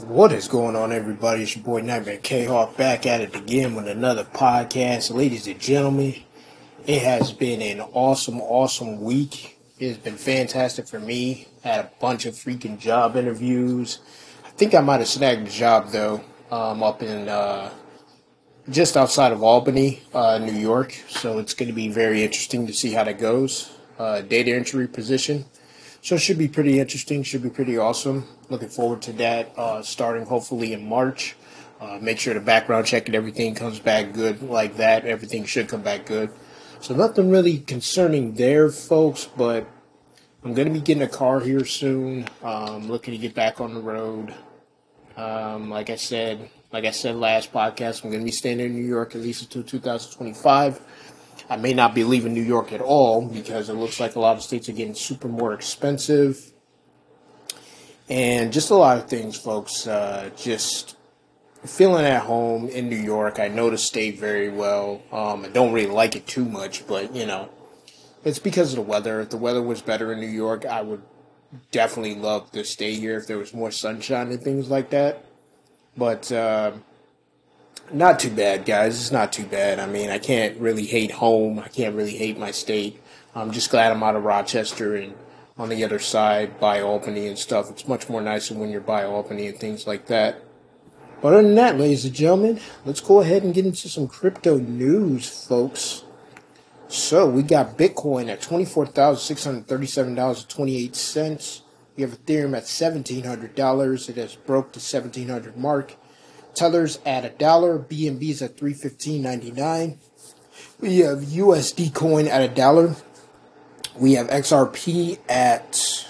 What is going on, everybody? It's your boy Nightmare K Hawk back at it again with another podcast. Ladies and gentlemen, it has been an awesome, awesome week. It has been fantastic for me. Had a bunch of freaking job interviews. I think I might have snagged a job though, um, up in uh, just outside of Albany, uh, New York. So it's going to be very interesting to see how that goes. Uh, data entry position. So it should be pretty interesting. Should be pretty awesome. Looking forward to that. Uh, starting hopefully in March. Uh, make sure the background check and everything comes back good like that. Everything should come back good. So nothing really concerning there, folks. But I'm gonna be getting a car here soon. Um, looking to get back on the road. Um, like I said, like I said last podcast, I'm gonna be staying in New York at least until 2025. I may not be leaving New York at all because it looks like a lot of states are getting super more expensive. And just a lot of things, folks. Uh, just feeling at home in New York. I know the state very well. Um, I don't really like it too much, but you know, it's because of the weather. If the weather was better in New York, I would definitely love to stay here if there was more sunshine and things like that. But uh, not too bad, guys. It's not too bad. I mean, I can't really hate home. I can't really hate my state. I'm just glad I'm out of Rochester and on the other side by Albany and stuff. It's much more nicer when you're by Albany and things like that. But other than that, ladies and gentlemen, let's go ahead and get into some crypto news, folks. So we got Bitcoin at twenty-four thousand six hundred thirty-seven dollars and twenty-eight cents. We have Ethereum at seventeen hundred dollars. It has broke the seventeen hundred mark. Tethers at a dollar. BNB's at three fifteen ninety nine. We have USD coin at a dollar. We have XRP at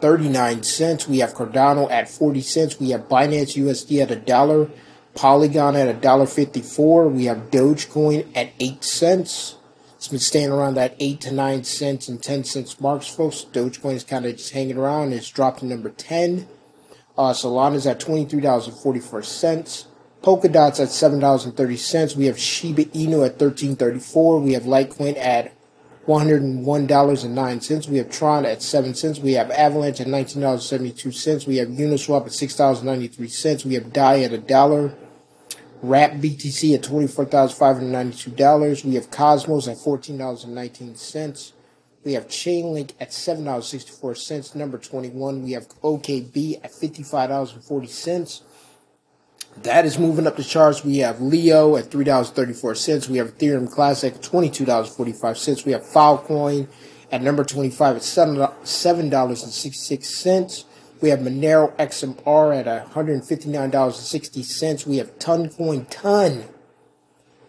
39 cents. We have Cardano at 40 cents. We have Binance USD at a dollar. Polygon at a dollar 54. We have Dogecoin at 8 cents. It's been staying around that 8 to 9 cents and 10 cents marks, folks. Dogecoin is kind of just hanging around. It's dropped to number 10. Uh, Solana's at $23.44. Polkadot's at $7.30. We have Shiba Inu at $13.34. We have Litecoin at $101.09. We have Tron at 7 cents. We have Avalanche at $19.72. We have Uniswap at $6.93. We have DAI at a dollar. Wrap BTC at $24,592. We have Cosmos at $14.19. We have Chainlink at $7.64. Number 21. We have OKB at $55.40. That is moving up the charts. We have Leo at three dollars thirty four cents. We have Ethereum Classic at twenty two dollars forty five cents. We have Filecoin at number twenty five at seven seven dollars and sixty six cents. We have Monero XMR at one hundred fifty nine dollars and sixty cents. We have Toncoin Ton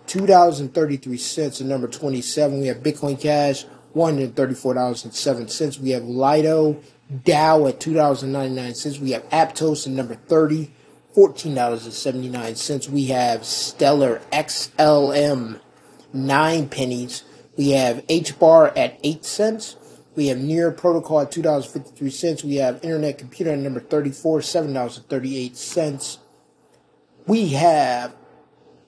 two dollars and thirty three cents. At number twenty seven, we have Bitcoin Cash one hundred thirty four dollars and seven cents. We have Lido DAO at two dollars and ninety nine cents. We have Aptos at number thirty. $14.79. We have Stellar XLM, 9 pennies. We have H bar at 8 cents. We have Near Protocol at $2.53. We have Internet Computer at number 34, $7.38. We have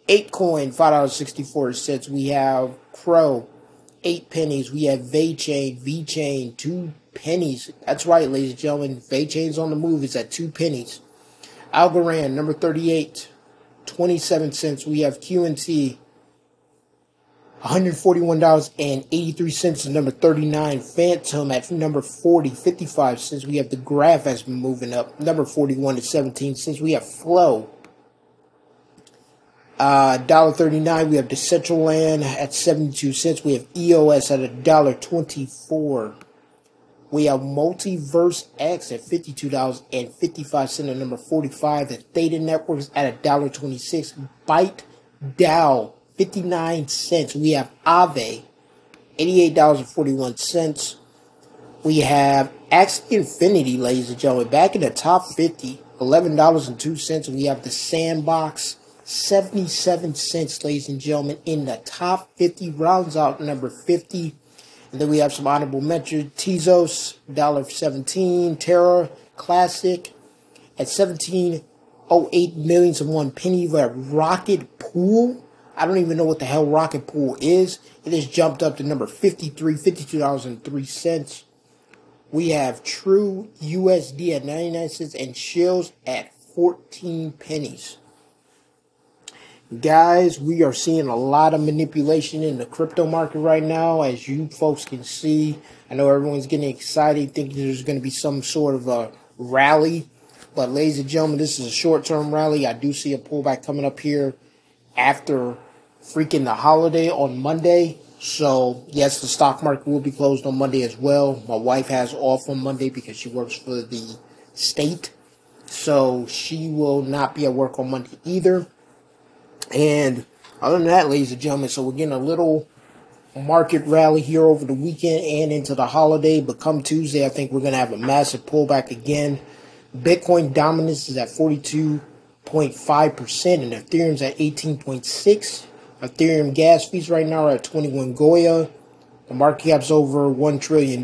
ApeCoin, $5.64. We have Crow, 8 pennies. We have VeChain, VeChain, 2 pennies. That's right, ladies and gentlemen. VeChain's on the move. It's at 2 pennies. Algorand, number 38, 27 cents. We have QNT, $141.83 to number 39. Fantom at number 40, 55 cents. We have the graph has been moving up. Number 41 to 17 cents. We have Flow. Uh, $1.39. We have Decentraland at 72 cents. We have EOS at $1.24. We have Multiverse X at $52.55 at number 45. The Theta Networks at $1.26. Byte Dow, 59 cents. We have Aave, $88.41. We have Axie Infinity, ladies and gentlemen, back in the top 50, $11.02. We have the Sandbox, 77 cents, ladies and gentlemen, in the top 50. Rounds out number 50. And then we have some honorable mentions. Tezos, $1.17. Terra Classic at 17.08 millions and one penny. We have Rocket Pool. I don't even know what the hell Rocket Pool is. It has jumped up to number 53, $52.03. We have True USD at 99 cents and Chiliz at 14 pennies. Guys, we are seeing a lot of manipulation in the crypto market right now, as you folks can see. I know everyone's getting excited, thinking there's going to be some sort of a rally. But, ladies and gentlemen, this is a short term rally. I do see a pullback coming up here after freaking the holiday on Monday. So, yes, the stock market will be closed on Monday as well. My wife has off on Monday because she works for the state. So, she will not be at work on Monday either. And other than that, ladies and gentlemen, so we're getting a little market rally here over the weekend and into the holiday. But come Tuesday, I think we're going to have a massive pullback again. Bitcoin dominance is at 42.5% and Ethereum's at 18.6. Ethereum gas fees right now are at 21 Gwei. The market cap's over $1 trillion.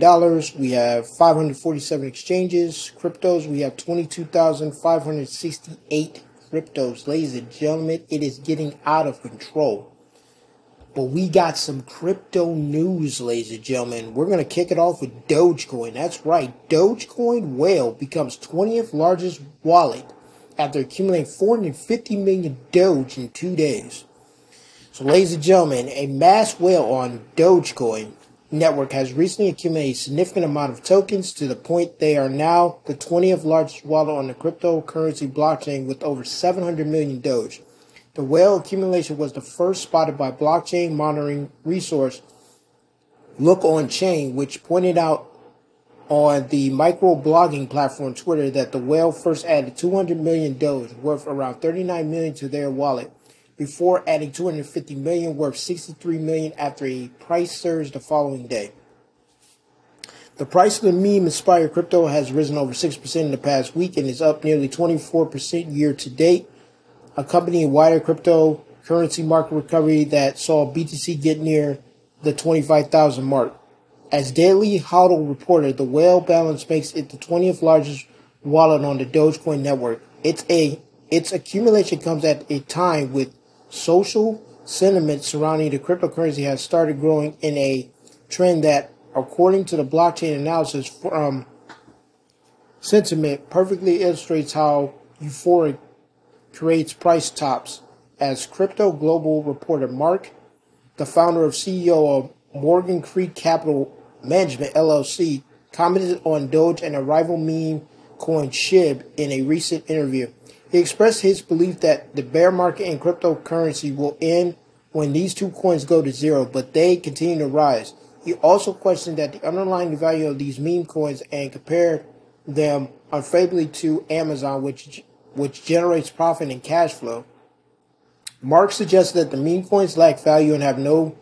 We have 547 exchanges. Cryptos, we have 22,568 cryptos. Ladies and gentlemen, it is getting out of control. But we got some crypto news, ladies and gentlemen. We're going to kick it off with Dogecoin. That's right. Dogecoin Whale becomes 20th largest wallet after accumulating 450 million Doge in two days. So, ladies and gentlemen, a mass whale on Dogecoin network has recently accumulated a significant amount of tokens to the point they are now the 20th largest wallet on the cryptocurrency blockchain with over 700 million Doge. The whale accumulation was the first spotted by blockchain monitoring resource Lookonchain, which pointed out on the microblogging platform Twitter that the whale first added 200 million Doge, worth around 39 million, to their wallet before adding 250 million worth 63 million after a price surge the following day. The price of the meme inspired crypto has risen over 6% in the past week and is up nearly 24% year to date, accompanying wider cryptocurrency market recovery that saw BTC get near the 25,000 mark. As Daily Hodl reported, the whale balance makes it the 20th largest wallet on the Dogecoin network. It's a its accumulation comes at a time with social Santiment surrounding the cryptocurrency has started growing in a trend that, according to the blockchain analysis from sentiment, perfectly illustrates how euphoric creates price tops. As Crypto Globe reporter Mark, the founder of CEO of Morgan Creek Capital Management LLC, commented on Doge and a rival meme coin SHIB in a recent interview. He expressed his belief that the bear market in cryptocurrency will end when these two coins go to zero, but they continue to rise. He also questioned that the underlying value of these meme coins and compared them unfavorably to Amazon, which which generates profit and cash flow. Mark suggested that the meme coins lack value and have no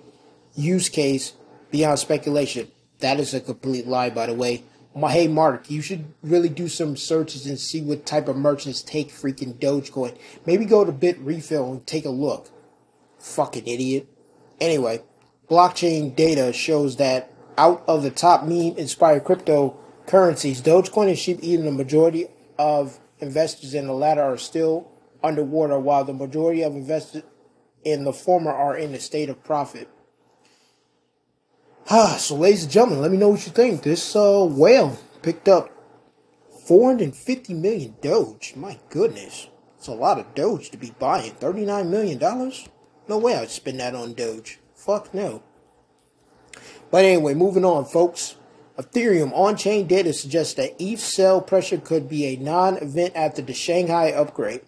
use case beyond speculation. That is a complete lie, by the way my hey Mark, you should really do some searches and see what type of merchants take freaking Dogecoin. Maybe go to Bitrefill and take a look. Fucking idiot. Anyway, blockchain data shows that out of the top meme inspired cryptocurrencies, Dogecoin and Shiba Inu, the majority of investors in the latter are still underwater, while the majority of investors in the former are in a state of profit. Ah, so ladies and gentlemen, let me know what you think. This uh, whale picked up 450 million Doge. My goodness. It's a lot of Doge to be buying. $39 million? No way I'd spend that on Doge. Fuck no. But anyway, moving on, folks. Ethereum on-chain data suggests that ETH sell pressure could be a non-event after the Shanghai upgrade.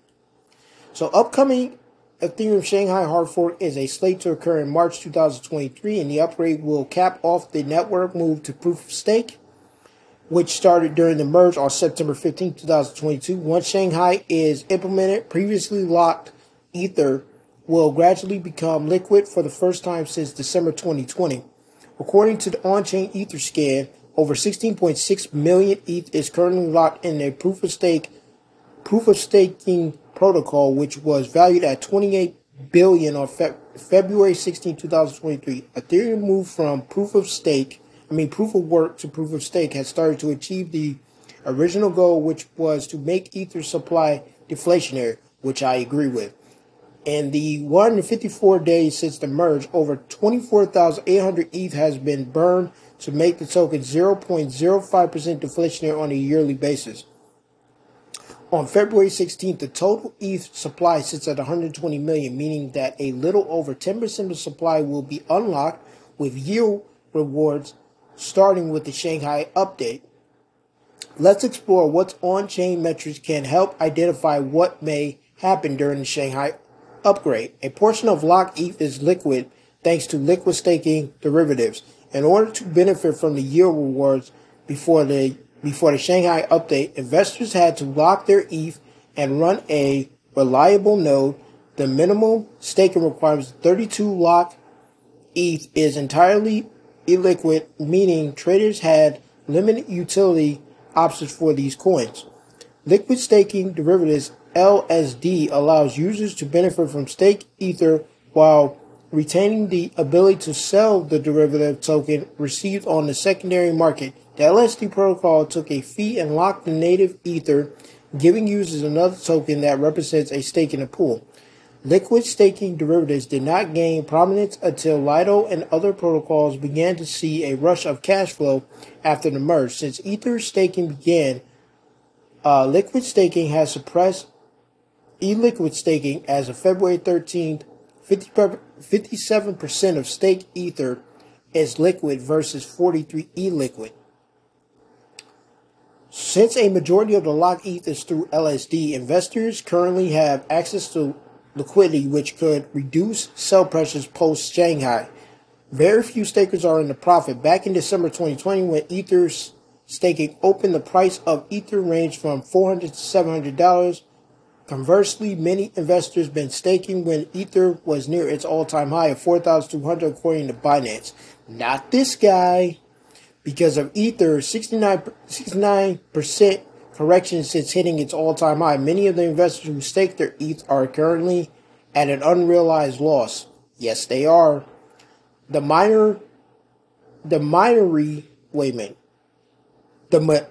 So upcoming Ethereum Shanghai hard fork is a slate to occur in March 2023, and the upgrade will cap off the network move to proof of stake, which started during the merge on September 15, 2022. Once Shanghai is implemented, previously locked Ether will gradually become liquid for the first time since December 2020. According to the on-chain Etherscan, over 16.6 million ETH is currently locked in a proof of stake proof of staking protocol, which was valued at 28 billion on Fe- February 16, 2023. Ethereum moved from proof of stake, I mean proof of work to proof of stake, has started to achieve the original goal, which was to make Ether supply deflationary, which I agree with. In the 154 days since the merge, over 24,800 ETH has been burned to make the token 0.05% deflationary on a yearly basis. On February 16th, the total ETH supply sits at 120 million, meaning that a little over 10% of supply will be unlocked with yield rewards starting with the Shanghai update. Let's explore what on chain metrics can help identify what may happen during the Shanghai upgrade. A portion of locked ETH is liquid thanks to liquid staking derivatives. In order to benefit from the yield rewards before the before the Shanghai update, investors had to lock their ETH and run a reliable node. The minimal staking requirements 32 lock ETH is entirely illiquid, meaning traders had limited utility options for these coins. Liquid staking derivatives LSD allows users to benefit from stake ether while retaining the ability to sell the derivative token received on the secondary market. The LSD protocol took a fee and locked the native ether, giving users another token that represents a stake in the pool. Liquid staking derivatives did not gain prominence until Lido and other protocols began to see a rush of cash flow after the merge. Since Ether staking began, uh, liquid staking has suppressed e-liquid staking as of February 13th. 50, 57% of stake Ether is liquid versus 43 e-liquid. Since a majority of the lock ETH is through LSD, investors currently have access to liquidity, which could reduce sell pressures post Shanghai. Very few stakers are in the profit. Back in December 2020, when Ether's staking opened, the price of Ether ranged from 400 to $700. Conversely, many investors been staking when Ether was near its all-time high of 4,200 according to Binance. Not this guy. Because of Ether, 69, 69% correction since hitting its all-time high. Many of the investors who staked their ETH are currently at an unrealized loss. Yes, they are. The minor, the minority, wait a minute, the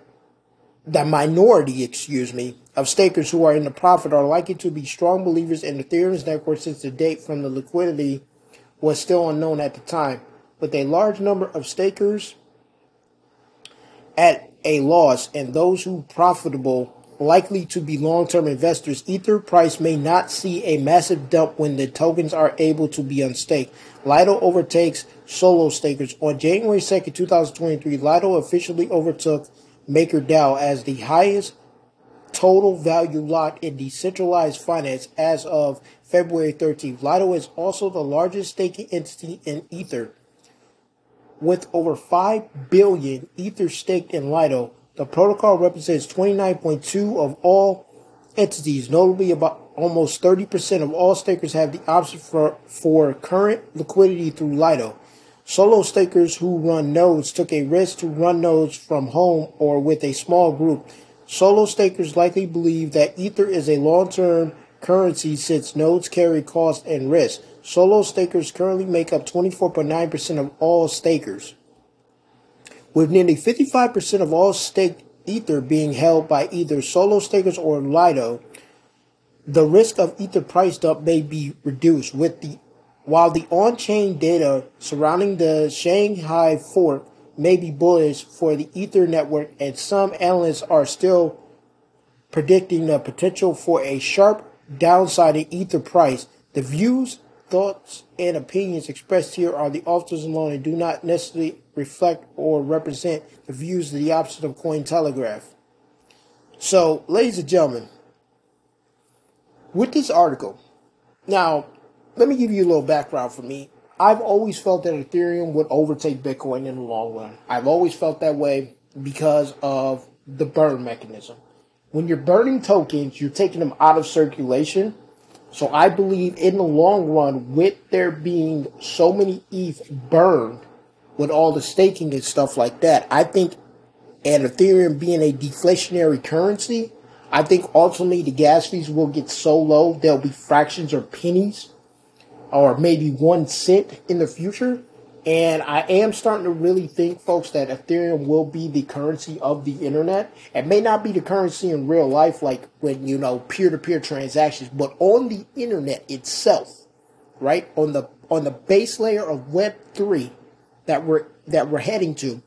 the minority, excuse me, of stakers who are in the profit are likely to be strong believers in Ethereum's network since the date from the liquidity was still unknown at the time. With a large number of stakers at a loss and those who profitable likely to be long-term investors, Ether price may not see a massive dump when the tokens are able to be unstaked. Lido overtakes solo stakers. On January 2nd, 2023, Lido officially overtook MakerDAO as the highest total value locked in decentralized finance as of February 13th. Lido is also the largest staking entity in Ether with over 5 billion Ether staked in Lido, the protocol represents 29.2 of all entities, notably about almost 30% of all stakers have the option for, for current liquidity through Lido. Solo stakers who run nodes took a risk to run nodes from home or with a small group. Solo stakers likely believe that Ether is a long-term currency since nodes carry cost and risk. Solo stakers currently make up 24.9% of all stakers, with nearly 55% of all staked Ether being held by either solo stakers or Lido. The risk of Ether price dump may be reduced with the while the on-chain data surrounding the Shanghai fork may be bullish for the Ether network, and some analysts are still predicting the potential for a sharp downside in Ether price. The views thoughts and opinions expressed here are the authors alone and do not necessarily reflect or represent the views of the opposite of Cointelegraph. So, ladies and gentlemen, with this article, now let me give you a little background for me. I've always felt that Ethereum would overtake Bitcoin in the long run. I've always felt that way because of the burn mechanism. When you're burning tokens, you're taking them out of circulation so I believe in the long run, with there being so many ETH burned with all the staking and stuff like that, I think, and Ethereum being a deflationary currency, I think ultimately the gas fees will get so low, there'll be fractions or pennies or maybe one cent in the future and I am starting to really think, folks, that Ethereum will be the currency of the internet. It may not be the currency in real life, like when, you know, peer to peer transactions, but on the internet itself, right? On the, on the base layer of Web3 that we're that we're heading to.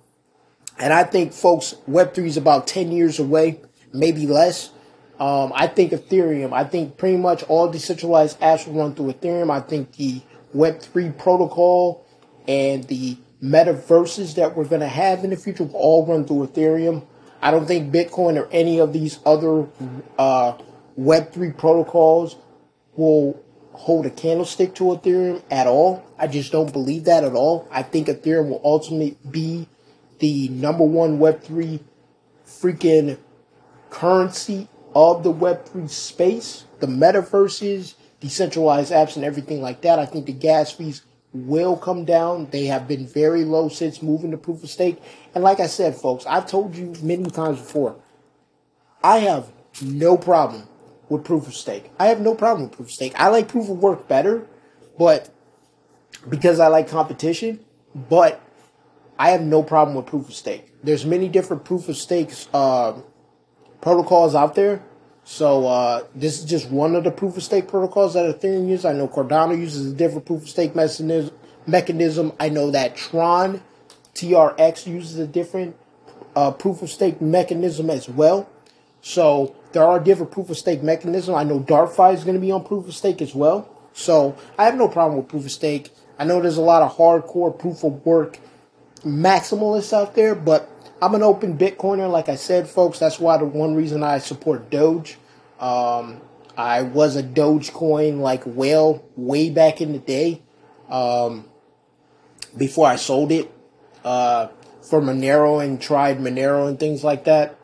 And I think, folks, Web3 is about 10 years away, maybe less. Um, I think Ethereum, I think pretty much all decentralized apps will run through Ethereum. I think the Web3 protocol and the metaverses that we're going to have in the future will all run through Ethereum. I don't think Bitcoin or any of these other uh, Web3 protocols will hold a candlestick to Ethereum at all. I just don't believe that at all. I think Ethereum will ultimately be the number one Web3 freaking currency of the Web3 space, the metaverses, decentralized apps, and everything like that. I think the gas fees will come down. They have been very low since moving to proof of stake. And like I said, folks, I've told you many times before, I have no problem with proof of stake. I have no problem with proof of stake. I like proof of work better, but because I like competition, but I have no problem with proof of stake. There's many different proof of stakes uh, protocols out there. So uh, this is just one of the proof of stake protocols that Ethereum uses. I know Cardano uses a different proof of stake mechanism. I know that Tron, TRX uses a different uh, proof of stake mechanism as well. So there are different proof of stake mechanisms. I know DarkFi is going to be on proof of stake as well. So I have no problem with proof of stake. I know there's a lot of hardcore proof of work maximalists out there, but I'm an open Bitcoiner, like I said, folks. That's why the one reason I support Doge. Um, I was a Dogecoin like whale way back in the day, um, before I sold it uh, for Monero and tried Monero and things like that.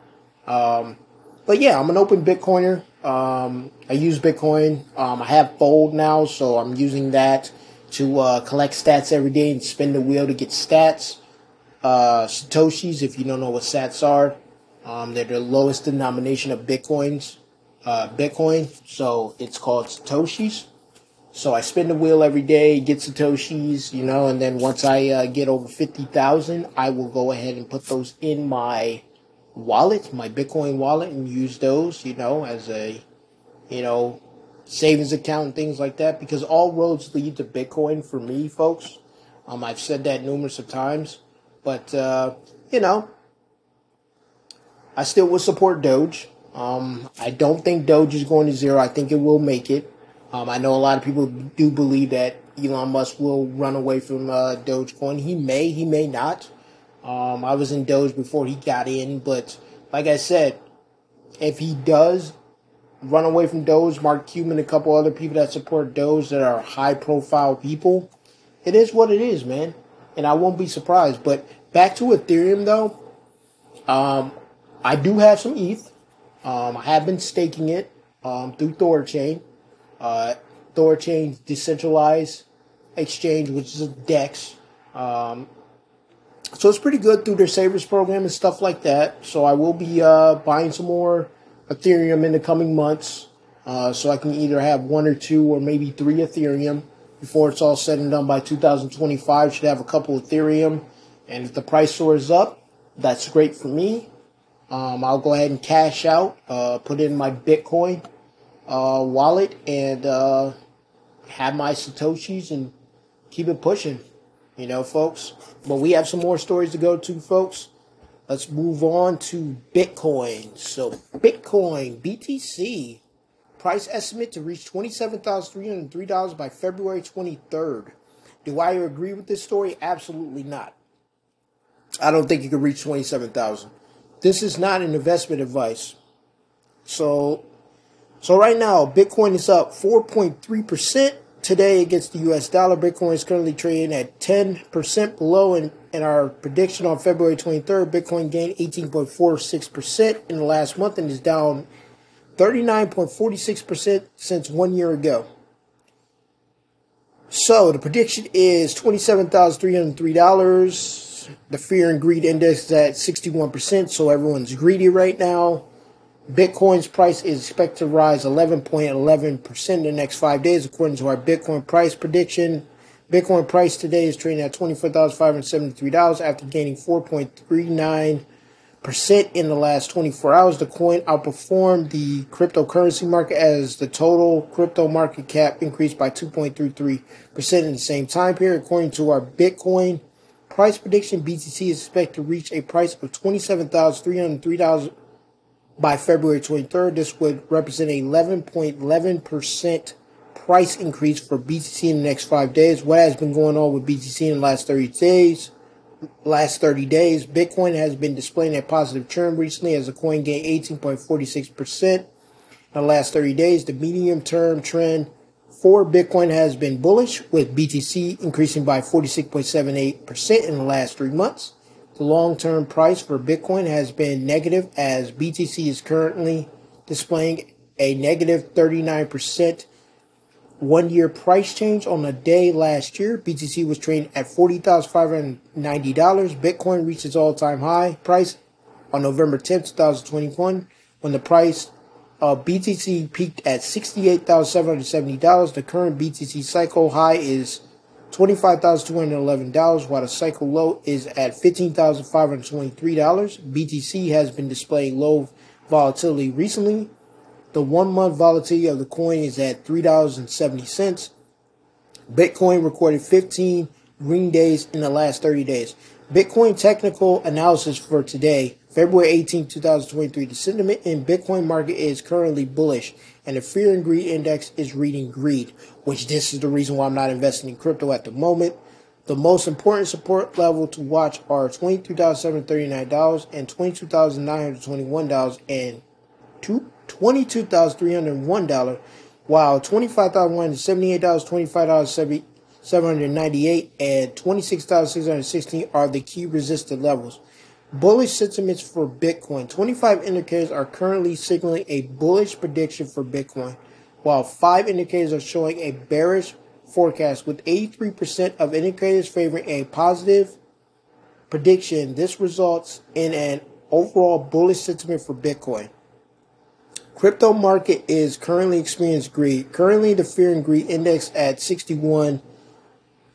Um, but yeah, I'm an open Bitcoiner. Um, I use Bitcoin. Um, I have Fold now, so I'm using that to uh, collect stats every day and spin the wheel to get stats uh, Satoshis, if you don't know what sats are. Um, they're the lowest denomination of Bitcoins, uh, Bitcoin. So it's called Satoshis. So I spin the wheel every day, get Satoshis, you know, and then once I uh, get over 50,000, I will go ahead and put those in my wallet, my Bitcoin wallet, and use those, you know, as a, you know, savings account and things like that. Because all roads lead to Bitcoin for me, folks. Um, I've said that numerous of times. But, uh, you know, I still would support Doge. Um, I don't think Doge is going to zero. I think it will make it. Um, I know a lot of people do believe that Elon Musk will run away from uh, Dogecoin. He may, he may not. Um, I was in Doge before he got in, but like I said, if he does run away from Doge, Mark Cuban, a couple other people that support Doge that are high profile people, it is what it is, man and I won't be surprised. But back to Ethereum though, um, I do have some ETH. Um, I have been staking it um, through Thorchain. Uh, Thorchain decentralized exchange, which is a DEX. Um, so it's pretty good through their savers program and stuff like that. So I will be uh, buying some more Ethereum in the coming months. Uh, so I can either have one or two or maybe three Ethereum before it's all said and done by 2025. Should have a couple Ethereum, and if the price soars up, that's great for me. Um, I'll go ahead and cash out, uh, put in my Bitcoin uh, wallet, and uh, have my satoshis and keep it pushing. You know, folks. But we have some more stories to go to, folks. Let's move on to Bitcoin. So, Bitcoin, BTC, Price estimate to reach $27,303 by February 23rd. Do I agree with this story? Absolutely not. I don't think you could reach 27,000. This is not an investment advice. So so right now Bitcoin is up 4.3% today against the US dollar. Bitcoin is currently trading at 10% below and in our prediction on February 23rd, Bitcoin gained 18.46% in the last month and is down 39.46% since one year ago. So the prediction is $27,303. The fear and greed index is at 61%, so everyone's greedy right now. Bitcoin's price is expected to rise 11.11% in the next five days, according to our Bitcoin price prediction. Bitcoin price today is trading at $24,573 after gaining 4.39 percent in the last 24 hours. The coin outperformed the cryptocurrency market as the total crypto market cap increased by 2.33 percent in the same time period, according to our Bitcoin price prediction, BTC is expected to reach a price of $27,303 by February 23rd. This would represent a 11.11% price increase for BTC in the next five days. What has been going on with BTC in the last 30 days? Last 30 days, Bitcoin has been displaying a positive trend recently as the coin gained 18.46% in the last 30 days. The medium term trend for Bitcoin has been bullish, with BTC increasing by 46.78% in the last three months. The long term price for Bitcoin has been negative as BTC is currently displaying a negative 39% one year price change on the day last year. BTC was trading at $40,590. Bitcoin reached its all time high price on November 10, 2021, when the price of BTC peaked at $68,770. The current BTC cycle high is $25,211, while the cycle low is at $15,523. BTC has been displaying low volatility recently. The one month volatility of the coin is at $3.70. Bitcoin recorded 15 green days in the last 30 days. Bitcoin technical analysis for today February 18, 2023, the sentiment in Bitcoin market is currently bullish, and the fear and greed index is reading greed, which this is the reason why I'm not investing in crypto at the moment. The most important support level to watch are $23,739 and $22,921 and $22,301, while $25,178, $25,798, and $26,616 are the key resistant levels. Bullish sentiments for Bitcoin. 25 indicators are currently signaling a bullish prediction for Bitcoin, while 5 indicators are showing a bearish forecast, with 83% of indicators favoring a positive prediction. This results in an overall bullish sentiment for Bitcoin. Crypto market is currently experiencing greed. Currently, the fear and greed index at 61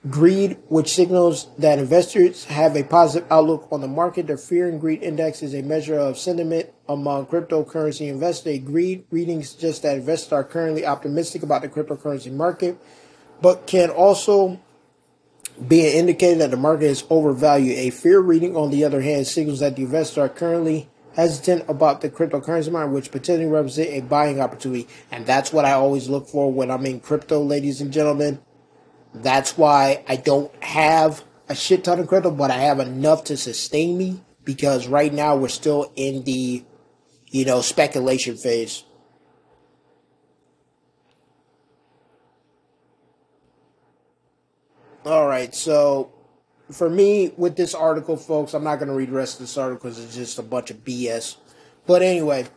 Greed, which signals that investors have a positive outlook on the market. The fear and greed index is a measure of sentiment among cryptocurrency investors. A greed reading suggests that investors are currently optimistic about the cryptocurrency market, but can also be an indicator that the market is overvalued. A fear reading, on the other hand, signals that the investors are currently hesitant about the cryptocurrency market, which potentially represent a buying opportunity. And that's what I always look for when I'm in crypto, ladies and gentlemen. That's why I don't have a shit ton of crypto, but I have enough to sustain me because right now we're still in the, you know, speculation phase. All right, so for me with this article, folks, I'm not going to read the rest of this article because it's just a bunch of BS. But anyway,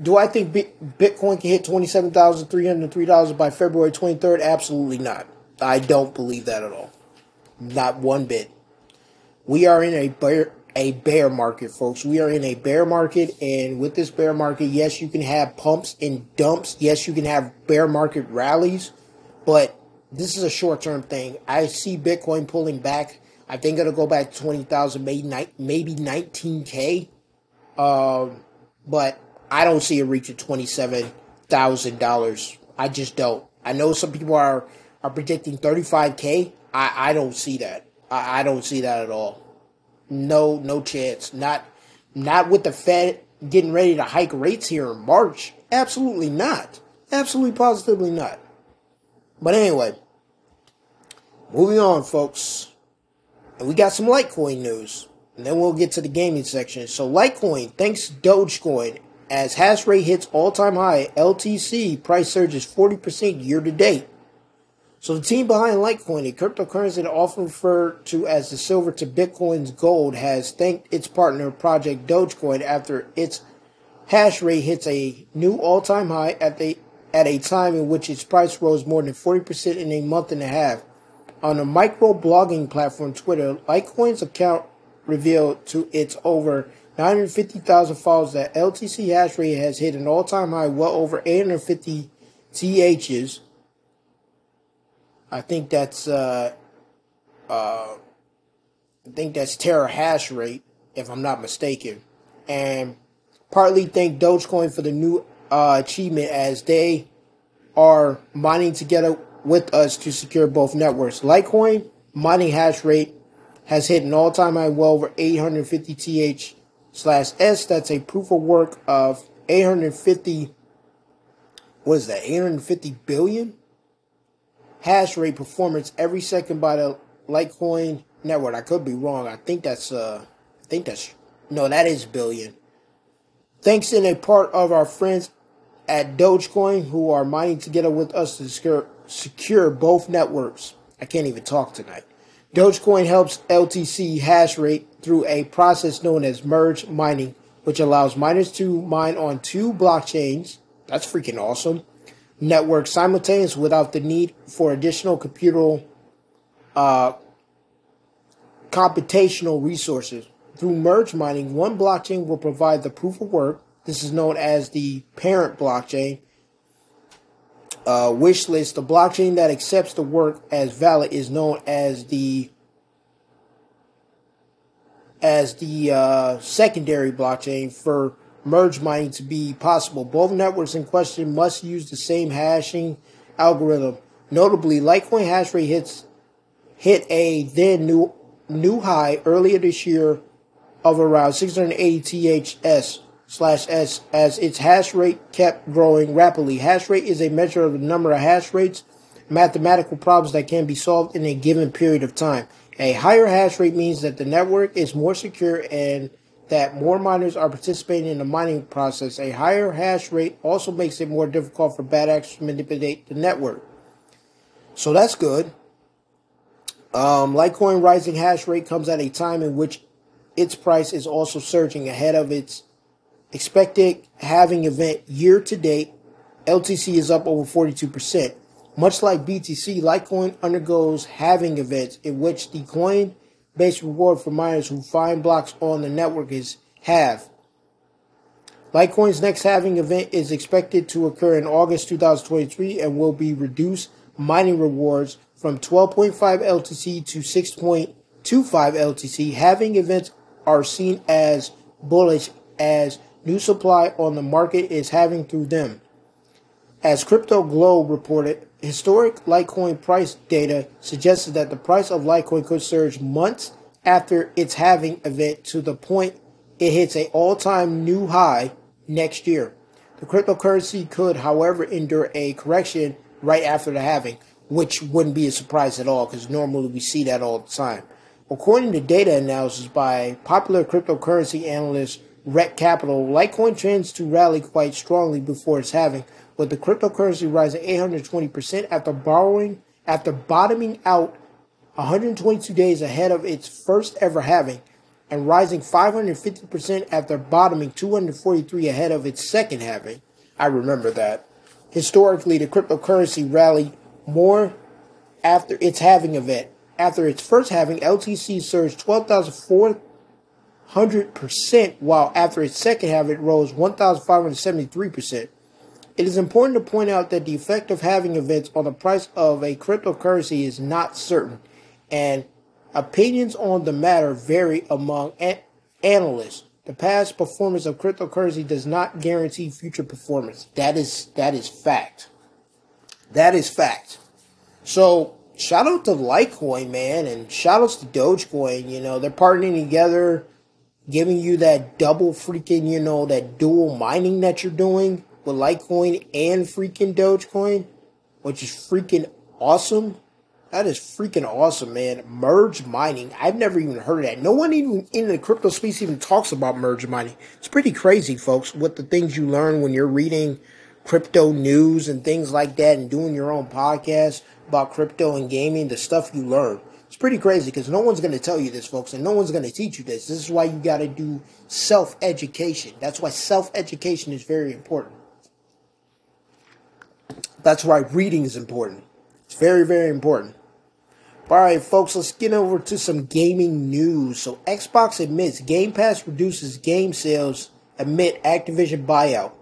do I think Bitcoin can hit $27,303 by February 23rd? Absolutely not. I don't believe that at all. Not one bit. We are in a bear, a bear market, folks. We are in a bear market, and with this bear market, yes, you can have pumps and dumps. Yes, you can have bear market rallies, but this is a short term thing. I see Bitcoin pulling back. I think it'll go back to 20,000, maybe, maybe 19K. Um, but I don't see it reaching $27,000. I just don't. I know some people are, are predicting 35K. I, I don't see that. I, I don't see that at all. No, no chance. Not, not with the Fed getting ready to hike rates here in March. Absolutely not. Absolutely positively not. But anyway, moving on, folks. And we got some Litecoin news. And then we'll get to the gaming section. So Litecoin, thanks Dogecoin, as hash rate hits all time high, LTC price surges 40% year to date. So the team behind Litecoin, a cryptocurrency often referred to as the silver to Bitcoin's gold, has thanked its partner Project Dogecoin after its hash rate hits a new all-time high at the at a time in which its price rose more than 40% in a month and a half. On the micro blogging platform Twitter, Litecoin's account revealed to its over 950,000 followers that LTC hash rate has hit an all-time high, well over 850 THs. I think that's uh, uh, I think that's terahash rate, if I'm not mistaken, and partly thank Dogecoin for the new uh, achievement as they are mining together with us to secure both networks. Litecoin mining hash rate has hit an all-time high well over 850 TH slash S. That's a proof of work of 850. What is that? 850 billion hash rate performance every second by the Litecoin network. I could be wrong. I think that's uh, I think that's no, that is billion. Thanks in a part of our friends at Dogecoin who are mining together with us to secure, secure both networks. I can't even talk tonight. Dogecoin helps LTC hash rate through a process known as merge mining, which allows miners to mine on two blockchains. That's freaking awesome. Networks simultaneous without the need for additional computer uh, computational resources. Through merge mining, one blockchain will provide the proof of work. This is known as the parent blockchain. Uh, wish list, the blockchain that accepts the work as valid is known as the as the uh, secondary blockchain for merge mining to be possible. Both networks in question must use the same hashing algorithm. Notably, Litecoin hash rate hits hit a then new new high earlier this year of around 680 THS slash S as its hash rate kept growing rapidly. Hash rate is a measure of the number of hash rates, mathematical problems that can be solved in a given period of time. A higher hash rate means that the network is more secure and that more miners are participating in the mining process. A higher hash rate also makes it more difficult for bad actors to manipulate the network. So that's good. Um, Litecoin rising hash rate comes at a time in which its price is also surging ahead of its expected halving event year to date. LTC is up over 42%. Much like BTC, Litecoin undergoes halving events in which the coin based reward for miners who find blocks on the network is halved. Litecoin's next halving event is expected to occur in August 2023 and will be reduced mining rewards from 12.5 LTC to 6.25 LTC. Halving events are seen as bullish as new supply on the market is having through them. As Crypto Globe reported, historic Litecoin price data suggested that the price of Litecoin could surge months after its halving event to the point it hits an all-time new high next year. The cryptocurrency could, however, endure a correction right after the halving, which wouldn't be a surprise at all because normally we see that all the time. According to data analysis by popular cryptocurrency analyst Rekt Capital, Litecoin trends to rally quite strongly before its halving, with the cryptocurrency rising 820% after borrowing after bottoming out 122 days ahead of its first ever halving and rising 550% after bottoming 243 ahead of its second halving. I remember that. Historically, the cryptocurrency rallied more after its halving event after its first halving, LTC surged 12,400%, while after its second halving, it rose 1,573%. It is important to point out that the effect of having events on the price of a cryptocurrency is not certain, and opinions on the matter vary among analysts. The past performance of cryptocurrency does not guarantee future performance. That is that is fact. That is fact. So shout out to Litecoin, man, and shout outs to Dogecoin. You know, they're partnering together, giving you that double freaking, you know, that dual mining that you're doing with Litecoin and freaking Dogecoin, which is freaking awesome. That is freaking awesome, man. Merge mining. I've never even heard of that. No one even in the crypto space even talks about merge mining. It's pretty crazy, folks, what the things you learn when you're reading crypto news and things like that and doing your own podcast about crypto and gaming, the stuff you learn. Pretty crazy because no one's going to tell you this, folks, and no one's going to teach you this. This is why you got to do self education. That's why self education is very important. That's why reading is important. It's very, very important. All right, folks, let's get over to some gaming news. So, Xbox admits Game Pass reduces game sales amid Activision buyout.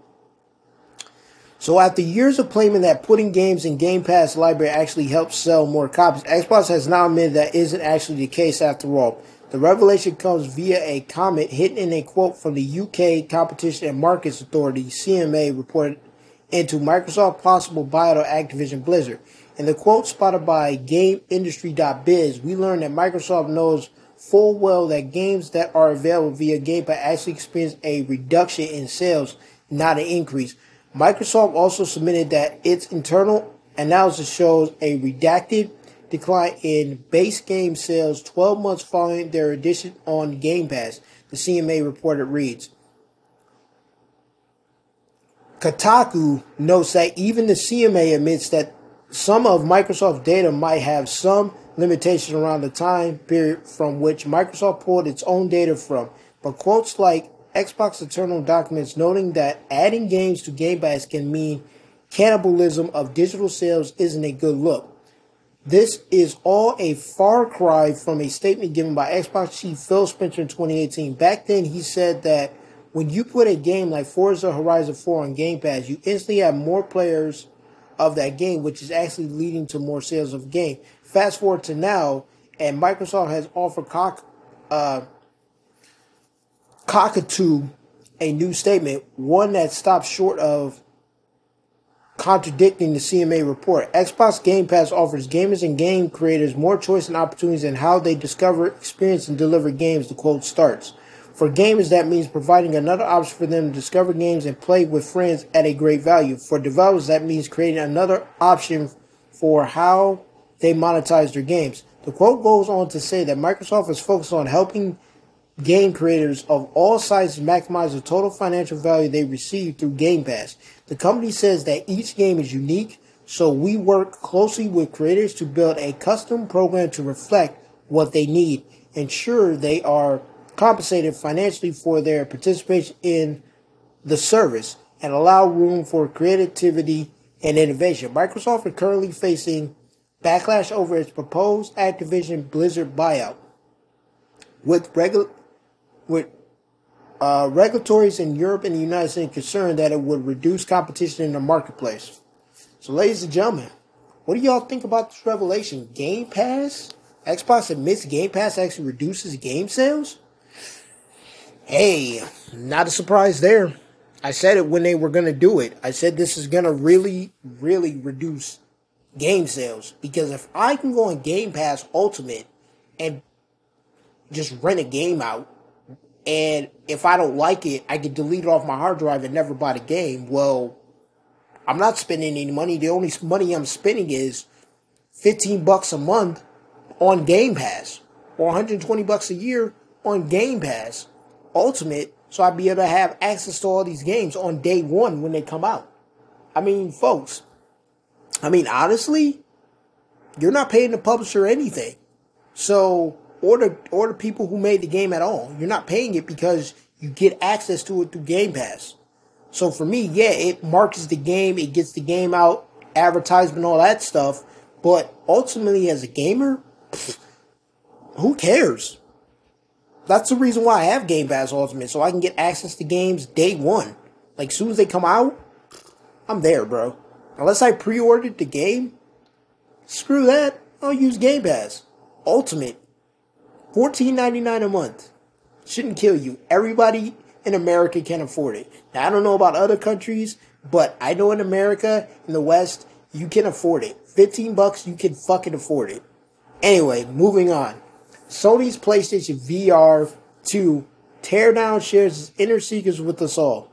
So after years of claiming that putting games in Game Pass library actually helps sell more copies, Xbox has now admitted that isn't actually the case after all. The revelation comes via a comment hidden in a quote from the UK Competition and Markets Authority, CMA, reported into Microsoft possible buyout of Activision Blizzard. In the quote spotted by GameIndustry.biz, we learned that Microsoft knows full well that games that are available via Game Pass actually experience a reduction in sales, not an increase. Microsoft also submitted that its internal analysis shows a redacted decline in base game sales 12 months following their addition on Game Pass, the CMA reported reads. Kotaku notes that even the CMA admits that some of Microsoft's data might have some limitation around the time period from which Microsoft pulled its own data from, but quotes like Xbox internal documents noting that adding games to Game Pass can mean cannibalism of digital sales isn't a good look. This is all a far cry from a statement given by Xbox chief Phil Spencer in 2018. Back then, he said that when you put a game like Forza Horizon 4 on Game Pass, you instantly have more players of that game, which is actually leading to more sales of the game. Fast forward to now, and Microsoft has offered cock, uh, Kotaku a new statement, one that stops short of contradicting the CMA report. Xbox Game Pass offers gamers and game creators more choice and opportunities in how they discover, experience, and deliver games, the quote starts. For gamers, that means providing another option for them to discover games and play with friends at a great value. For developers, that means creating another option for how they monetize their games. The quote goes on to say that Microsoft is focused on helping game creators of all sizes maximize the total financial value they receive through Game Pass. The company says that each game is unique, so we work closely with creators to build a custom program to reflect what they need, ensure they are compensated financially for their participation in the service, and allow room for creativity and innovation. Microsoft is currently facing backlash over its proposed Activision Blizzard buyout. With regu- with uh, regulatories in Europe and the United States concerned that it would reduce competition in the marketplace. So, ladies and gentlemen, what do y'all think about this revelation? Game Pass? Xbox admits Game Pass actually reduces game sales? Hey, not a surprise there. I said it when they were going to do it. I said this is going to really, really reduce game sales. Because if I can go on Game Pass Ultimate and just rent a game out and if I don't like it, I can delete it off my hard drive and never buy the game. Well, I'm not spending any money. The only money I'm spending is 15 bucks a month on Game Pass or 120 bucks a year on Game Pass Ultimate so I'd be able to have access to all these games on day one when they come out. I mean, folks, I mean, honestly, you're not paying the publisher anything. So or the or the people who made the game at all. You're not paying it because you get access to it through Game Pass. So for me, yeah, it markets the game, it gets the game out, advertisement, all that stuff. But ultimately, as a gamer, who cares? That's the reason why I have Game Pass Ultimate, so I can get access to games day one. Like, soon as they come out, I'm there, bro. Unless I pre ordered the game, screw that. I'll use Game Pass. Ultimate $14.99 a month shouldn't kill you. Everybody in America can afford it. Now, I don't know about other countries, but I know in America, in the West, you can afford it. 15 bucks, you can fucking afford it. Anyway, moving on. Sony's PlayStation VR 2 teardown shares its inner secrets with us all.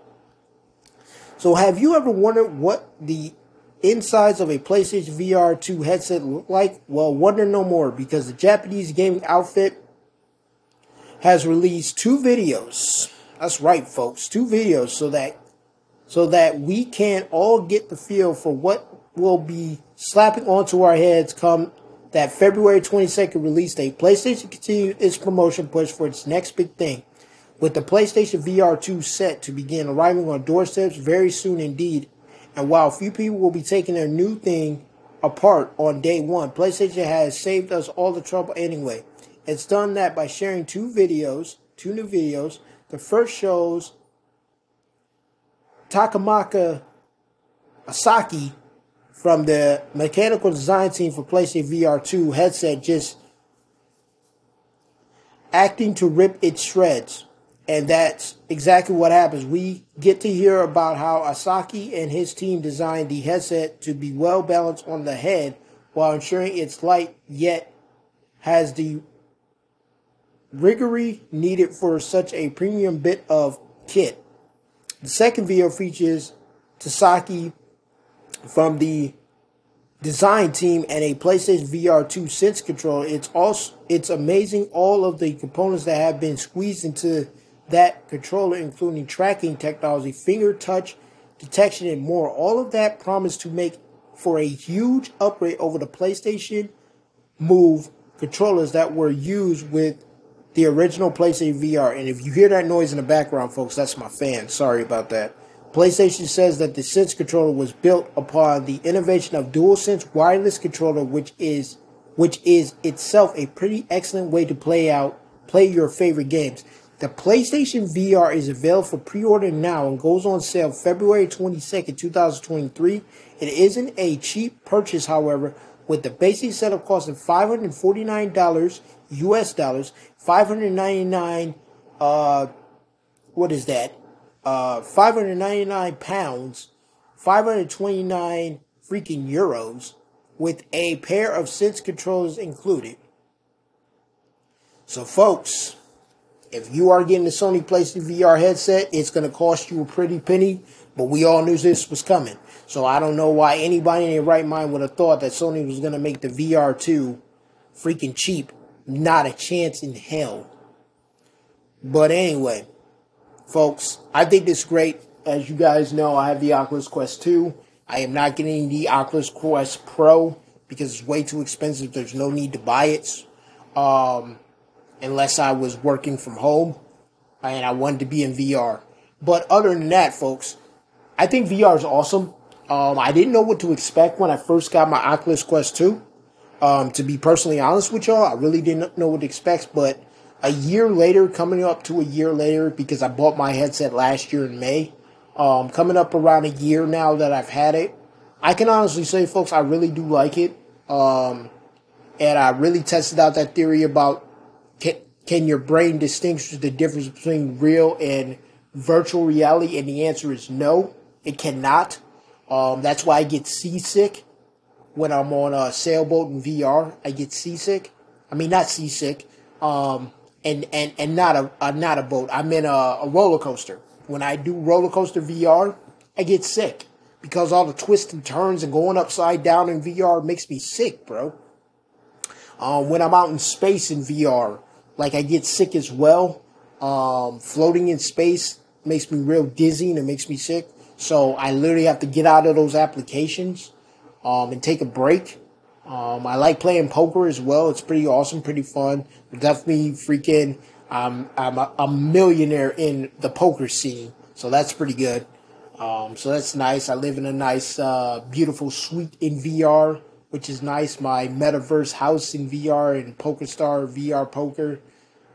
So, have you ever wondered what the insides of a PlayStation VR 2 headset look like? Well, wonder no more because the Japanese gaming outfit has released two videos. That's right, folks, two videos so that so that we can all get the feel for what will be slapping onto our heads come that February 22nd release date. PlayStation continued its promotion push for its next big thing, with the PlayStation VR 2 set to begin arriving on doorsteps very soon indeed. And while few people will be taking their new thing apart on day one, PlayStation has saved us all the trouble anyway. It's done that by sharing two videos, two new videos. The first shows Takamaka Asaki from the mechanical design team for PlayStation VR 2 headset just acting to rip its shreds. And that's exactly what happens. We get to hear about how Asaki and his team designed the headset to be well balanced on the head while ensuring it's light yet has the rigory needed for such a premium bit of kit. The second video features Tasaki from the design team and a PlayStation VR 2 Sense controller. It's also it's amazing all of the components that have been squeezed into that controller, including tracking technology, finger touch detection, and more. All of that promised to make for a huge upgrade over the PlayStation Move controllers that were used with the original PlayStation VR. And if you hear that noise in the background, folks, that's my fan. Sorry about that. PlayStation says that the Sense controller was built upon the innovation of DualSense wireless controller, which is which is itself a pretty excellent way to play out play your favorite games. The PlayStation VR is available for pre-order now and goes on sale February 22nd, 2023. It isn't a cheap purchase, however, with the basic setup costing $549 US dollars, 599 uh what is that? Uh 599 pounds, 529 freaking euros with a pair of sense controllers included. So folks, if you are getting the Sony PlayStation VR headset, it's going to cost you a pretty penny, but we all knew this was coming. So I don't know why anybody in their right mind would have thought that Sony was going to make the VR2 freaking cheap. Not a chance in hell. But anyway, folks, I think is great. As you guys know, I have the Oculus Quest 2. I am not getting the Oculus Quest Pro because it's way too expensive. There's no need to buy it. Um, unless I was working from home and I wanted to be in VR. But other than that, folks, I think VR is awesome. Um, I didn't know what to expect when I first got my Oculus Quest 2. Um, to be personally honest with y'all, I really didn't know what to expect. But a year later, coming up to a year later, because I bought my headset last year in May, um, coming up around a year now that I've had it, I can honestly say, folks, I really do like it. Um, and I really tested out that theory about can, can your brain distinguish the difference between real and virtual reality? And the answer is no, it cannot. Um, that's why I get seasick when I'm on a sailboat in VR. I get seasick. I mean, not seasick. Um, and, and, and not a, not a boat. I'm in a, a roller coaster. When I do roller coaster VR, I get sick because all the twists and turns and going upside down in VR makes me sick, bro. Um, when I'm out in space in VR, like I get sick as well. Um, floating in space makes me real dizzy and it makes me sick. So I literally have to get out of those applications um, and take a break. Um, I like playing poker as well. It's pretty awesome, pretty fun. Definitely freaking. Um, I'm a, a millionaire in the poker scene, so that's pretty good. Um, so that's nice. I live in a nice, uh, beautiful suite in VR which is nice. My metaverse house in VR and PokerStar VR Poker.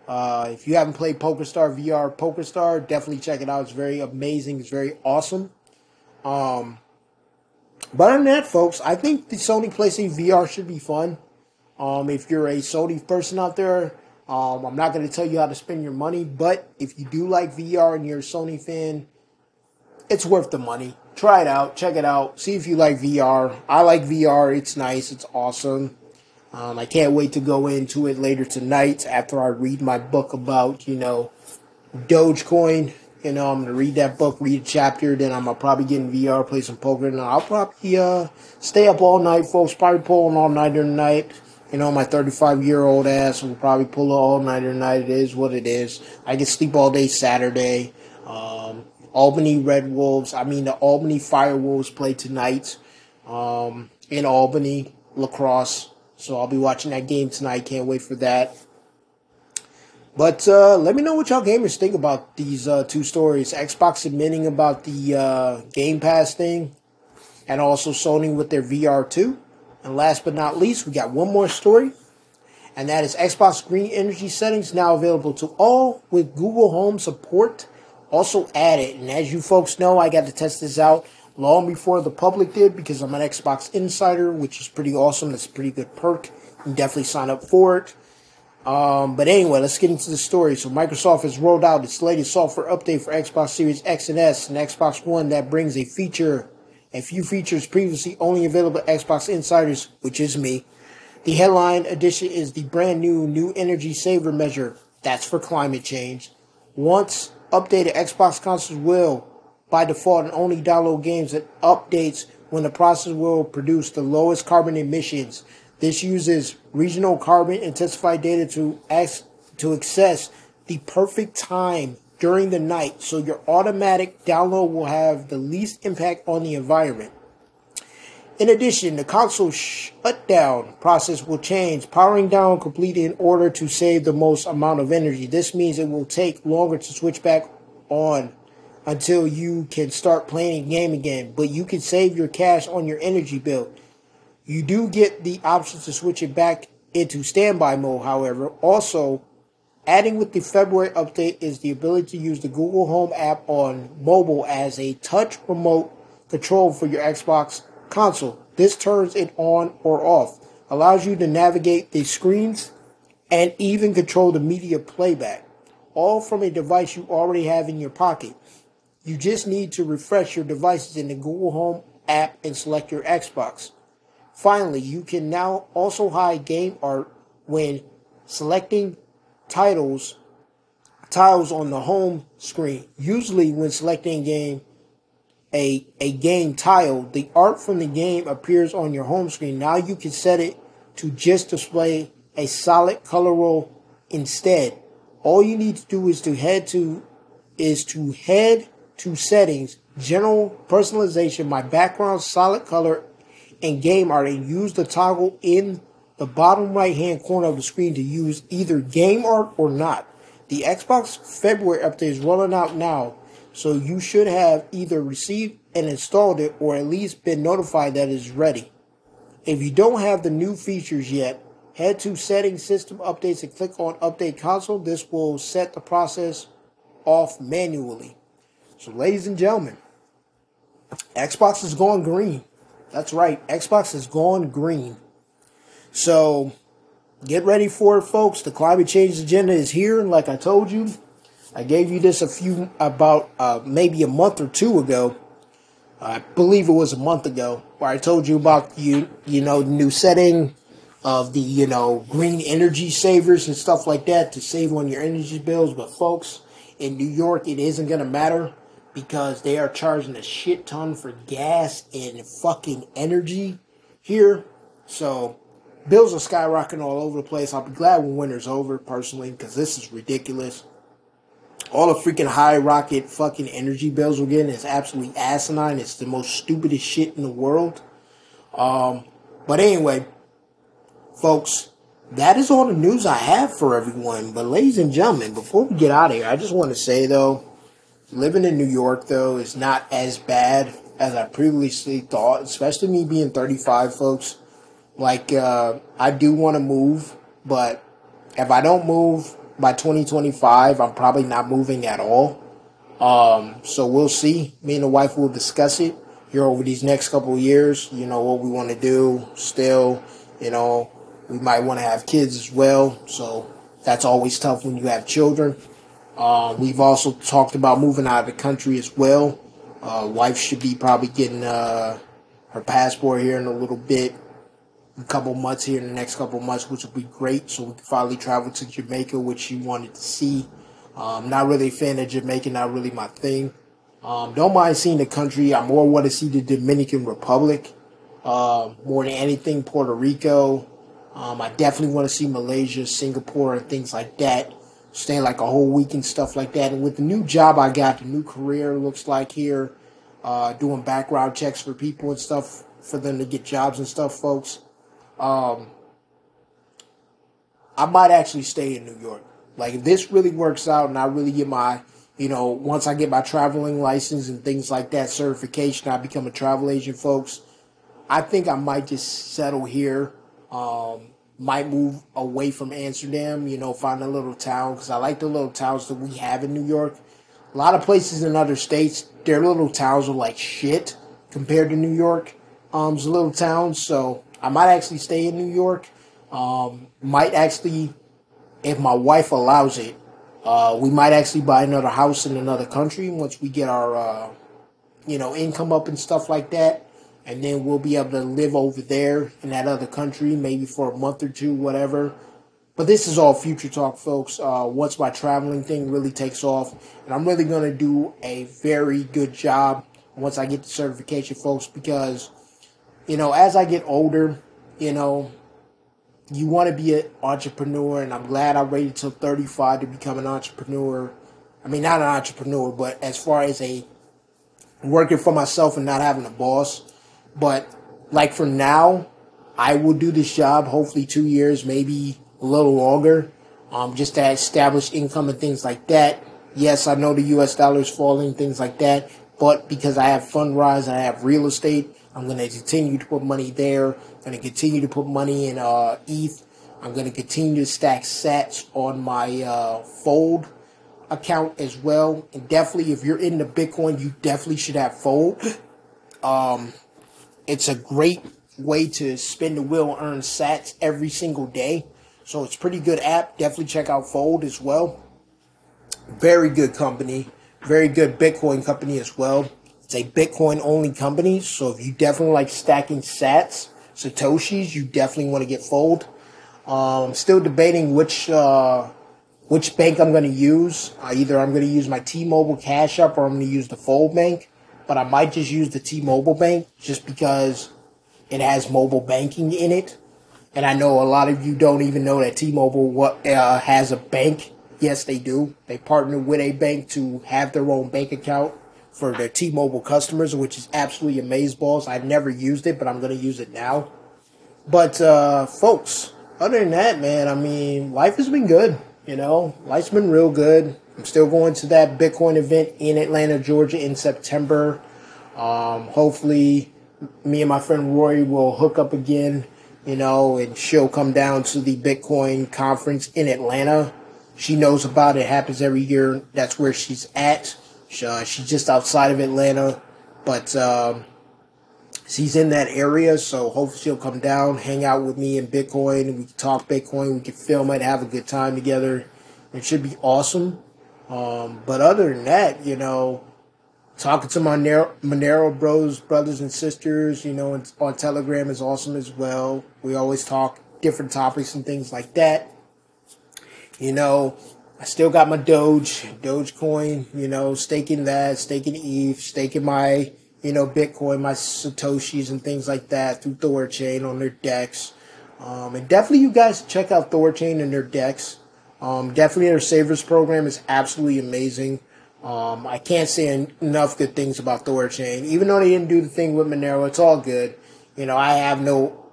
Uh, if you haven't played PokerStar VR PokerStar, definitely check it out. It's very amazing. It's very awesome. Um, but than that, folks, I think the Sony PlayStation VR should be fun. Um, if you're a Sony person out there, um, I'm not going to tell you how to spend your money, but if you do like VR and you're a Sony fan, it's worth the money try it out, check it out, see if you like VR. I like VR, it's nice, it's awesome. Um, I can't wait to go into it later tonight after I read my book about, you know, Dogecoin. You know, I'm gonna read that book, read a chapter, then I'm gonna probably get in VR, play some poker, and I'll probably uh, stay up all night, folks. Probably pull an all nighter tonight. You know, my 35 year old ass will probably pull an all nighter tonight. It is what it is. I can sleep all day Saturday. Um, Albany Red Wolves. I mean, the Albany Fire Wolves play tonight um, in Albany lacrosse. So I'll be watching that game tonight. Can't wait for that. But uh, let me know what y'all gamers think about these uh, two stories. Xbox admitting about the uh, Game Pass thing, and also Sony with their VR2. And last but not least, we got one more story, and that is Xbox Green Energy settings now available to all with Google Home support also added. And as you folks know, I got to test this out long before the public did because I'm an Xbox insider, which is pretty awesome. That's a pretty good perk. You definitely sign up for it. Um, but anyway, let's get into the story. So Microsoft has rolled out its latest software update for Xbox Series X and S and Xbox One that brings a feature, a few features previously only available to Xbox insiders, which is me. The headline edition is the brand new new energy saver measure That's for climate change. Once updated, Xbox consoles will, by default, only download games that updates when the process will produce the lowest carbon emissions. This uses regional carbon intensified data to ask, to access the perfect time during the night, so your automatic download will have the least impact on the environment. In addition, the console shutdown process will change, powering down completely in order to save the most amount of energy. This means it will take longer to switch back on until you can start playing a game again, but you can save your cash on your energy bill. You do get the option to switch it back into standby mode, however. Also, adding with the February update is the ability to use the Google Home app on mobile as a touch remote control for your Xbox console. This turns it on or off, allows you to navigate the screens, and even control the media playback, all from a device you already have in your pocket. You just need to refresh your devices in the Google Home app and select your Xbox. Finally, you can now also hide game art when selecting titles tiles on the home screen. Usually when selecting game a, a game tile, the art from the game appears on your home screen. Now you can set it to just display a solid color roll instead. All you need to do is to head to is to head to settings, general personalization, my background, solid color, and game art, and use the toggle in the bottom right hand corner of the screen to use either game art or not. The Xbox February update is rolling out now so you should have either received and installed it or at least been notified that it's ready. If you don't have the new features yet, head to Settings System Updates and click on Update Console. This will set the process off manually. So, ladies and gentlemen, Xbox is going green. That's right, Xbox has gone green. So, get ready for it, folks. The climate change agenda is here, and like I told you. I gave you this a few about uh, maybe a month or two ago. I believe it was a month ago where I told you about you you know new setting of the you know green energy savers and stuff like that to save on your energy bills. But folks, in New York, it isn't gonna matter because they are charging a shit ton for gas and fucking energy here. So bills are skyrocketing all over the place. I'll be glad when winter's over personally because this is ridiculous all the freaking high rocket fucking energy bills we're getting is absolutely asinine. It's the most stupidest shit in the world. Um, but anyway, folks, that is all the news I have for everyone. But ladies and gentlemen, before we get out of here, I just want to say though, living in New York though is not as bad as I previously thought, especially me being 35, folks. Like, uh, I do want to move, but if I don't move, by 2025, I'm probably not moving at all. Um, so we'll see. Me and the wife will discuss it here over these next couple of years. You know what we want to do. Still, you know, we might want to have kids as well. So that's always tough when you have children. Uh, we've also talked about moving out of the country as well. Uh, wife should be probably getting uh, her passport here in a little bit a couple months here in the next couple months, which will be great. So we can finally travel to Jamaica, which she wanted to see. Um, not really a fan of Jamaica, not really my thing. Um, don't mind seeing the country. I more want to see the Dominican Republic uh, more than anything. Puerto Rico. Um, I definitely want to see Malaysia, Singapore, and things like that. Stay like a whole week and stuff like that. And with the new job I got, the new career looks like here, uh, doing background checks for people and stuff for them to get jobs and stuff, folks. Um, I might actually stay in New York. Like if this really works out and I really get my, you know, once I get my traveling license and things like that certification, I become a travel agent, folks. I think I might just settle here. Um, might move away from Amsterdam, you know, find a little town because I like the little towns that we have in New York. A lot of places in other states, their little towns are like shit compared to New York. Um, little towns, so I might actually stay in New York. Um, might actually, if my wife allows it, uh, we might actually buy another house in another country once we get our, uh, you know, income up and stuff like that. And then we'll be able to live over there in that other country, maybe for a month or two, whatever. But this is all future talk, folks. Uh, once my traveling thing really takes off, and I'm really going to do a very good job once I get the certification, folks, because, you know, as I get older, you know, you want to be an entrepreneur, and I'm glad I waited till 35 to become an entrepreneur. I mean, not an entrepreneur, but as far as a working for myself and not having a boss. But like for now, I will do this job hopefully two years, maybe a little longer, um, just to establish income and things like that. Yes, I know the U.S. dollar is falling, things like that, but because I have Fundrise and I have real estate, I'm going to continue to put money there. I'm going to continue to put money in uh, ETH. I'm going to continue to stack sats on my uh, Fold account as well. And definitely, if you're into Bitcoin, you definitely should have Fold. Um, it's a great way to spin the wheel, earn sats every single day. So it's pretty good app. Definitely check out Fold as well. Very good company. Very good Bitcoin company as well. It's a Bitcoin only company. So if you definitely like stacking sats, Satoshis, you definitely want to get Fold. Um, still debating which uh, which bank I'm going to use. Uh, either I'm going to use my T-Mobile Cash App or I'm going to use the Fold Bank. But I might just use the T-Mobile Bank just because it has mobile banking in it. And I know a lot of you don't even know that T-Mobile what uh, has a bank. Yes, they do. They partner with a bank to have their own bank account for their T-Mobile customers, which is absolutely amazeballs. I've never used it, but I'm going to use it now. But uh, folks, other than that, man, I mean, life has been good. You know, life's been real good. I'm still going to that Bitcoin event in Atlanta, Georgia in September. Um, hopefully, me and my friend Rory will hook up again you know, and she'll come down to the Bitcoin conference in Atlanta. She knows about it. it happens every year. That's where she's at. She, uh, she's just outside of Atlanta, but um, she's in that area. So hopefully she'll come down, hang out with me in Bitcoin, we can talk Bitcoin. We can film it, have a good time together. It should be awesome. Um, but other than that, you know, talking to my Monero bros, brothers and sisters, you know, on Telegram is awesome as well. We always talk different topics and things like that. You know, I still got my Doge, Dogecoin, you know, staking that, staking ETH, staking my, you know, Bitcoin, my Satoshis and things like that through Thorchain on their DEX. Um, and definitely you guys check out Thorchain and their DEX. Um, definitely their savers program is absolutely amazing. Um, I can't say enough good things about Thorchain. Even though they didn't do the thing with Monero, it's all good. You know, I have no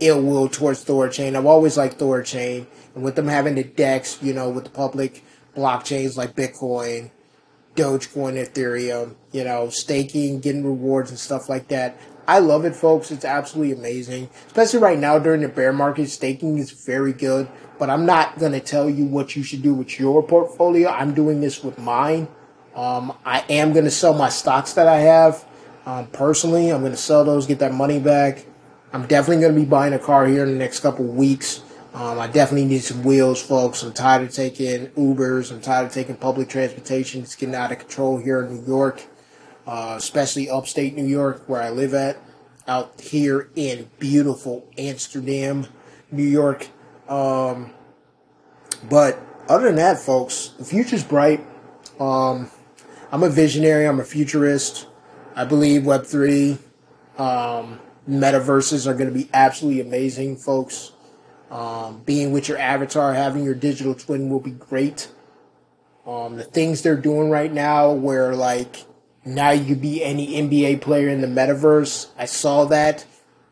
ill will towards Thorchain. I've always liked Thorchain. And with them having the DEX, you know, with the public blockchains like Bitcoin, Dogecoin, Ethereum, you know, staking, getting rewards and stuff like that. I love it, folks. It's absolutely amazing. Especially right now during the bear market, staking is very good. But I'm not going to tell you what you should do with your portfolio. I'm doing this with mine. Um, I am going to sell my stocks that I have um, personally. I'm going to sell those, get that money back. I'm definitely going to be buying a car here in the next couple weeks. Um, I definitely need some wheels, folks. I'm tired of taking Ubers. I'm tired of taking public transportation. It's getting out of control here in New York, uh, especially upstate New York, where I live at. Out here in beautiful Amsterdam, New York. Um, but other than that, folks, the future's bright. Um, I'm a visionary. I'm a futurist. I believe Web3, um, metaverses are going to be absolutely amazing, folks. Um, being with your avatar, having your digital twin will be great. Um, the things they're doing right now, where like now you could be any NBA player in the metaverse. I saw that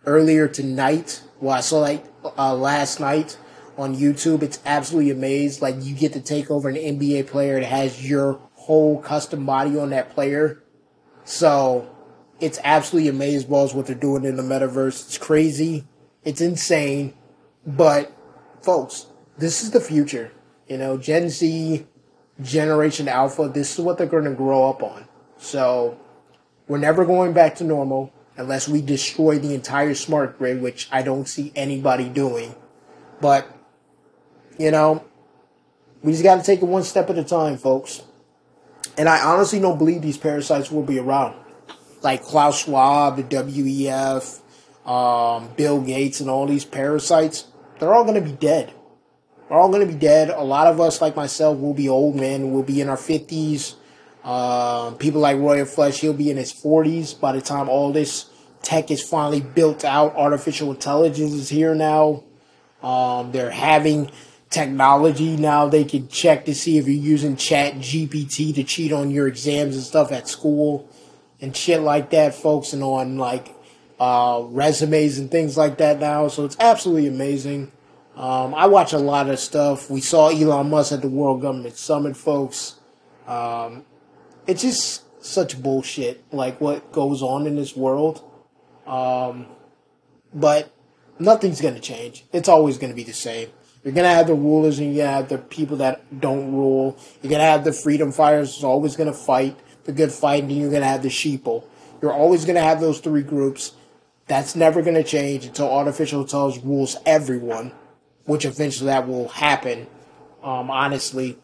earlier tonight. Well, I saw that uh, last night on YouTube. It's absolutely amazing. Like you get to take over an NBA player that has your whole custom body on that player. So it's absolutely amazing balls what they're doing in the metaverse. It's crazy. It's insane. But folks, this is the future. You know, Gen Z, Generation Alpha, this is what they're going to grow up on. So we're never going back to normal unless we destroy the entire smart grid, which I don't see anybody doing. But, you know, we just got to take it one step at a time, folks. And I honestly don't believe these parasites will be around. Like Klaus Schwab, the WEF, um, Bill Gates, and all these parasites, they're all going to be dead. We're all going to be dead. A lot of us, like myself, will be old men. We'll be in our 50s. Uh, people like Royal Flush, he'll be in his 40s by the time all this tech is finally built out. Artificial intelligence is here now. Um, they're having technology now. They can check to see if you're using Chat GPT to cheat on your exams and stuff at school and shit like that, folks, and on like uh, resumes and things like that now. So it's absolutely amazing. Um, I watch a lot of stuff. We saw Elon Musk at the World Government Summit, folks. Um, it's just such bullshit, like what goes on in this world. Um, but nothing's going to change. It's always going to be the same. You're going to have the rulers and you're going to have the people that don't rule. You're going to have the freedom fighters who's always going to fight the good fight, and you're going to have the sheeple. You're always going to have those three groups. That's never going to change until artificial intelligence rules everyone, which eventually that will happen, um, honestly.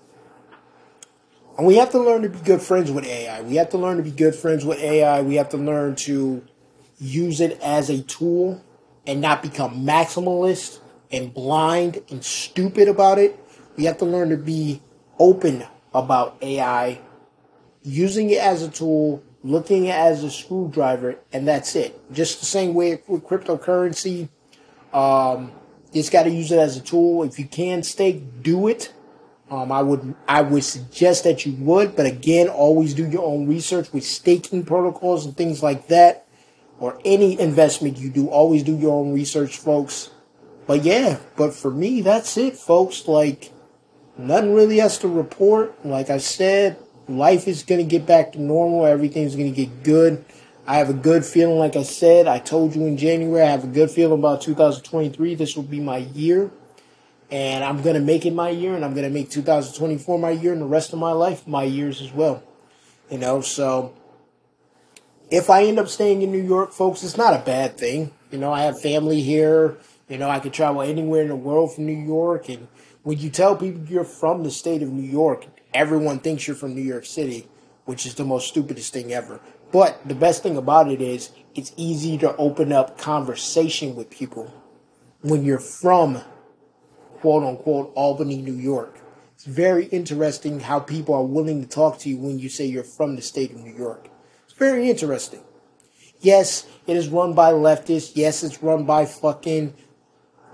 And we have to learn to be good friends with AI. We have to learn to be good friends with AI. We have to learn to use it as a tool and not become maximalist and blind and stupid about it. We have to learn to be open about AI, using it as a tool, looking at it as a screwdriver, and that's it. Just the same way with cryptocurrency. Um, you just got to use it as a tool. If you can stake, do it. Um, I would I would suggest that you would, but again, always do your own research with staking protocols and things like that, or any investment you do. Always do your own research, folks. But yeah, but for me, that's it, folks. Like nothing really has to report. Like I said, life is gonna get back to normal. Everything's gonna get good. I have a good feeling. Like I said, I told you in January, I have a good feeling about 2023. This will be my year and I'm gonna make it my year, and I'm gonna make 2024 my year, and the rest of my life my years as well. You know, so if I end up staying in New York, folks, it's not a bad thing. You know, I have family here. You know, I could travel anywhere in the world from New York, and when you tell people you're from the state of New York, everyone thinks you're from New York City, which is the most stupidest thing ever. But the best thing about it is it's easy to open up conversation with people when you're from quote unquote Albany, New York. It's very interesting how people are willing to talk to you when you say you're from the state of New York. It's very interesting. Yes, it is run by leftists. Yes, it's run by fucking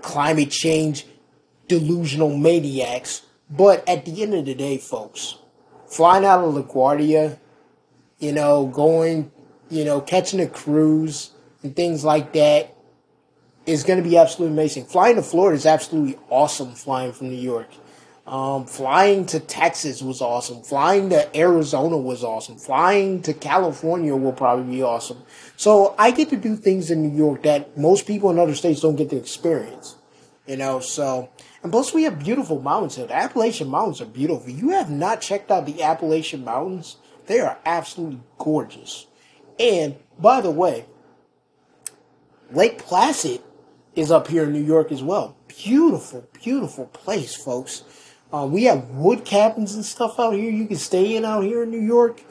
climate change delusional maniacs. But at the end of the day, folks, flying out of LaGuardia, you know, going, you know, catching a cruise and things like that, is going to be absolutely amazing. Flying to Florida is absolutely awesome. Flying from New York, um, flying to Texas was awesome. Flying to Arizona was awesome. Flying to California will probably be awesome. So I get to do things in New York that most people in other states don't get to experience. You know, so and plus we have beautiful mountains here. The Appalachian Mountains are beautiful. If you have not checked out the Appalachian Mountains, they are absolutely gorgeous. And by the way, Lake Placid is up here in New York as well. Beautiful, beautiful place, folks. Uh, we have wood cabins and stuff out here you can stay in out here in New York,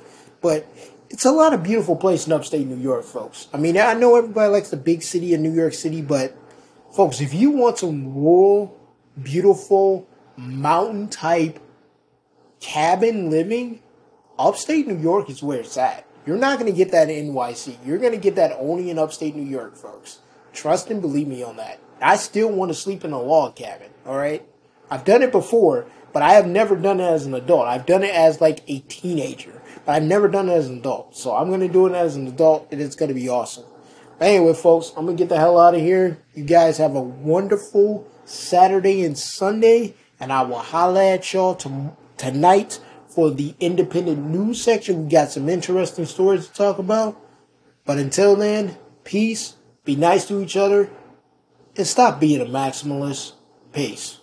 but it's a lot of beautiful place in upstate New York, folks. I mean, I know everybody likes the big city of New York City, but folks, if you want some rural, beautiful, mountain type cabin living, upstate New York is where it's at. You're not going to get that in NYC. You're going to get that only in upstate New York, folks. Trust and believe me on that. I still want to sleep in a log cabin, all right? I've done it before, but I have never done it as an adult. I've done it as like a teenager, but I've never done it as an adult. So I'm going to do it as an adult, and it's going to be awesome. But anyway, folks, I'm going to get the hell out of here. You guys have a wonderful Saturday and Sunday, and I will holla at y'all to, tonight for the independent news section. We got some interesting stories to talk about. But until then, peace be nice to each other, and stop being a maximalist. Peace.